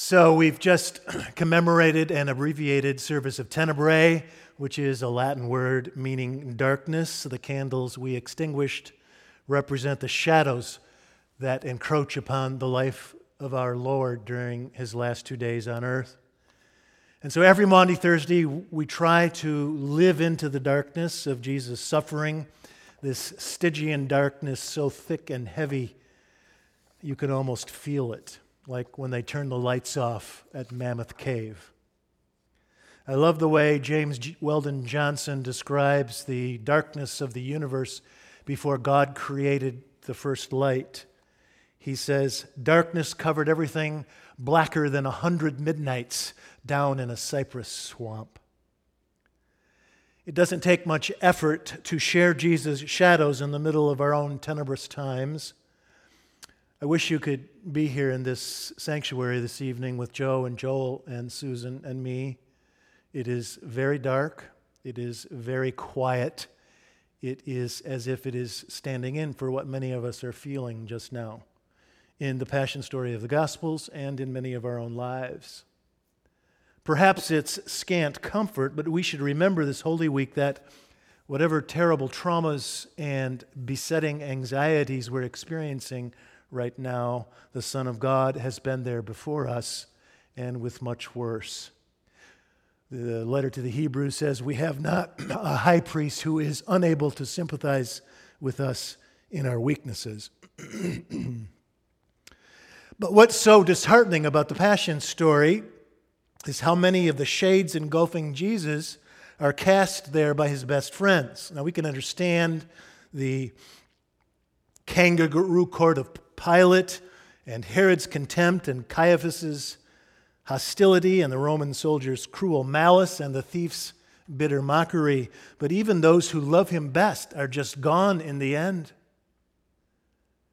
So, we've just commemorated an abbreviated service of tenebrae, which is a Latin word meaning darkness. The candles we extinguished represent the shadows that encroach upon the life of our Lord during his last two days on earth. And so, every Maundy Thursday, we try to live into the darkness of Jesus' suffering, this Stygian darkness so thick and heavy you can almost feel it like when they turn the lights off at Mammoth Cave. I love the way James Weldon Johnson describes the darkness of the universe before God created the first light. He says, Darkness covered everything blacker than a hundred midnights down in a cypress swamp. It doesn't take much effort to share Jesus' shadows in the middle of our own tenebrous times. I wish you could be here in this sanctuary this evening with Joe and Joel and Susan and me. It is very dark, it is very quiet. It is as if it is standing in for what many of us are feeling just now in the passion story of the Gospels and in many of our own lives. Perhaps it's scant comfort, but we should remember this Holy Week that whatever terrible traumas and besetting anxieties we're experiencing right now. The Son of God has been there before us and with much worse. The letter to the Hebrews says, We have not a high priest who is unable to sympathize with us in our weaknesses. but what's so disheartening about the Passion story is how many of the shades engulfing Jesus are cast there by his best friends. Now, we can understand the kangaroo court of Pilate and Herod's contempt and Caiaphas's hostility and the Roman soldiers' cruel malice and the thief's bitter mockery. But even those who love him best are just gone in the end.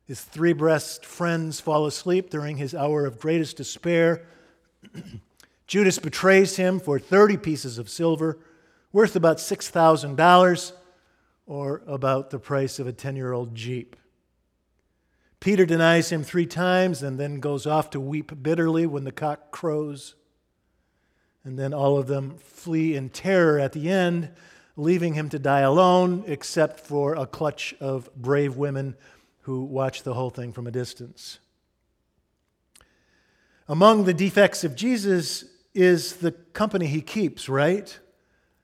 His three breast friends fall asleep during his hour of greatest despair. Judas betrays him for 30 pieces of silver, worth about $6,000, or about the price of a 10 year old Jeep. Peter denies him three times and then goes off to weep bitterly when the cock crows. And then all of them flee in terror at the end, leaving him to die alone, except for a clutch of brave women who watch the whole thing from a distance. Among the defects of Jesus is the company he keeps, right?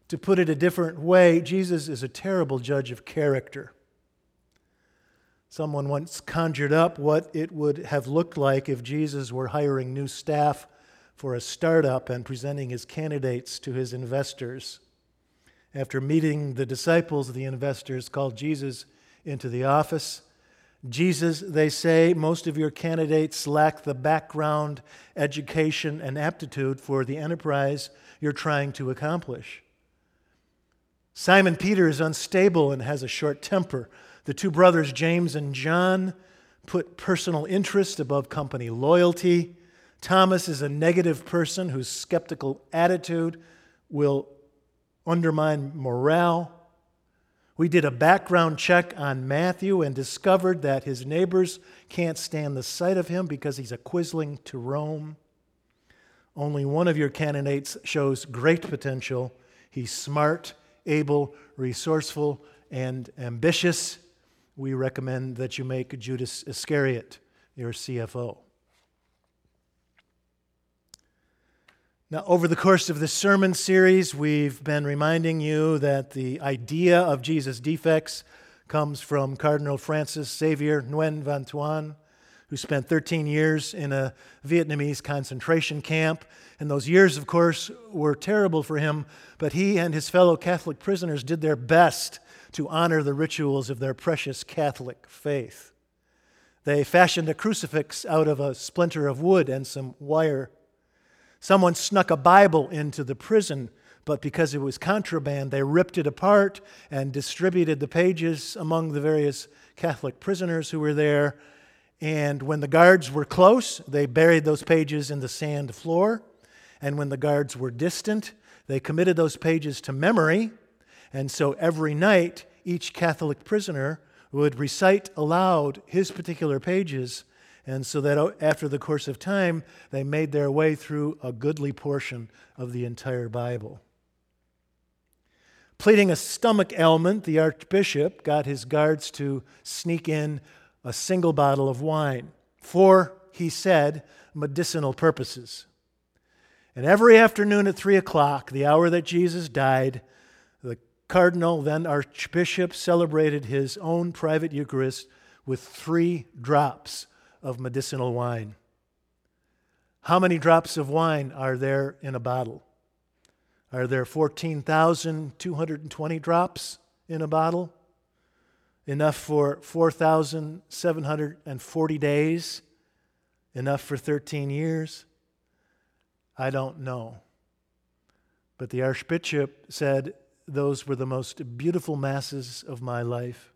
To put it a different way, Jesus is a terrible judge of character. Someone once conjured up what it would have looked like if Jesus were hiring new staff for a startup and presenting his candidates to his investors. After meeting the disciples, the investors called Jesus into the office. Jesus, they say, most of your candidates lack the background, education, and aptitude for the enterprise you're trying to accomplish. Simon Peter is unstable and has a short temper. The two brothers, James and John, put personal interest above company loyalty. Thomas is a negative person whose skeptical attitude will undermine morale. We did a background check on Matthew and discovered that his neighbors can't stand the sight of him because he's a quisling to Rome. Only one of your candidates shows great potential. He's smart, able, resourceful, and ambitious we recommend that you make Judas Iscariot your CFO. Now, over the course of this sermon series, we've been reminding you that the idea of Jesus' defects comes from Cardinal Francis Xavier Nguyen Van Thuan, who spent 13 years in a Vietnamese concentration camp. And those years, of course, were terrible for him, but he and his fellow Catholic prisoners did their best to honor the rituals of their precious Catholic faith. They fashioned a crucifix out of a splinter of wood and some wire. Someone snuck a Bible into the prison, but because it was contraband, they ripped it apart and distributed the pages among the various Catholic prisoners who were there. And when the guards were close, they buried those pages in the sand floor. And when the guards were distant, they committed those pages to memory and so every night, each Catholic prisoner would recite aloud his particular pages And so that after the course of time, they made their way through a goodly portion of the entire Bible. Pleading a stomach ailment, the archbishop got his guards to sneak in a single bottle of wine for, he said, medicinal purposes. And every afternoon at three o'clock, the hour that Jesus died, the cardinal, then archbishop, celebrated his own private Eucharist with three drops of medicinal wine. How many drops of wine are there in a bottle? Are there 14,220 drops in a bottle? Enough for 4,740 days? Enough for 13 years? I don't know. But the Archbishop said those were the most beautiful masses of my life.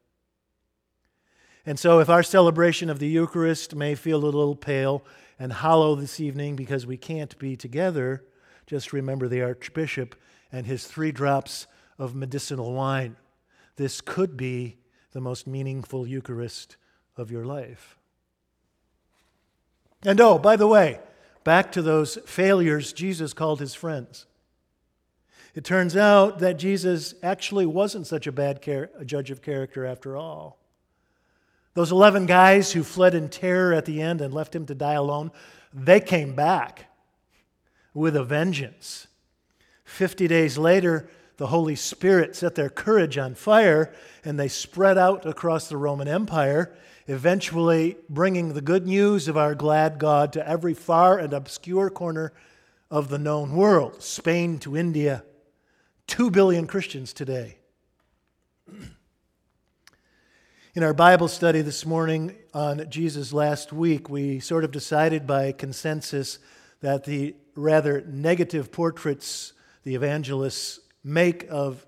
And so, if our celebration of the Eucharist may feel a little pale and hollow this evening because we can't be together, just remember the Archbishop and his three drops of medicinal wine. This could be the most meaningful Eucharist of your life. And oh, by the way, back to those failures Jesus called his friends. It turns out that Jesus actually wasn't such a bad a judge of character after all. Those 11 guys who fled in terror at the end and left him to die alone, they came back with a vengeance. Fifty days later, the Holy Spirit set their courage on fire and they spread out across the Roman Empire, eventually bringing the good news of our glad God to every far and obscure corner of the known world Spain to India. Two billion Christians today. In our Bible study this morning on Jesus last week, we sort of decided by consensus that the rather negative portraits the evangelists make of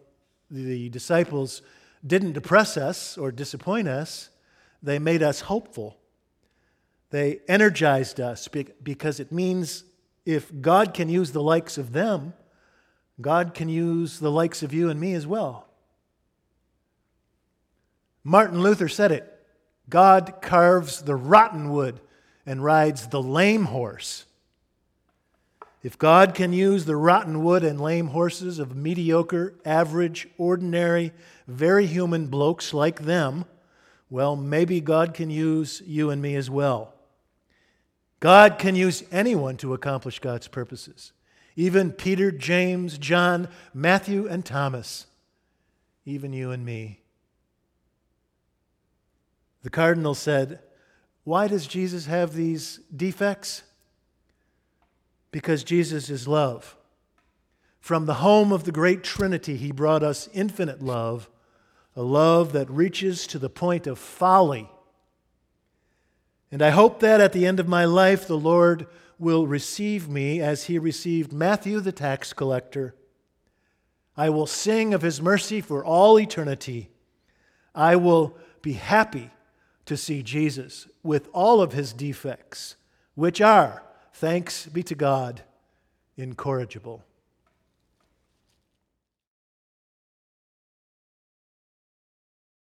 the disciples didn't depress us or disappoint us, they made us hopeful. They energized us because it means if God can use the likes of them, God can use the likes of you and me as well. Martin Luther said it God carves the rotten wood and rides the lame horse. If God can use the rotten wood and lame horses of mediocre, average, ordinary, very human blokes like them, well, maybe God can use you and me as well. God can use anyone to accomplish God's purposes, even Peter, James, John, Matthew, and Thomas, even you and me. The cardinal said, Why does Jesus have these defects? Because Jesus is love. From the home of the great Trinity, he brought us infinite love, a love that reaches to the point of folly. And I hope that at the end of my life, the Lord will receive me as he received Matthew the tax collector. I will sing of his mercy for all eternity. I will be happy to see Jesus with all of his defects, which are thanks be to God, incorrigible.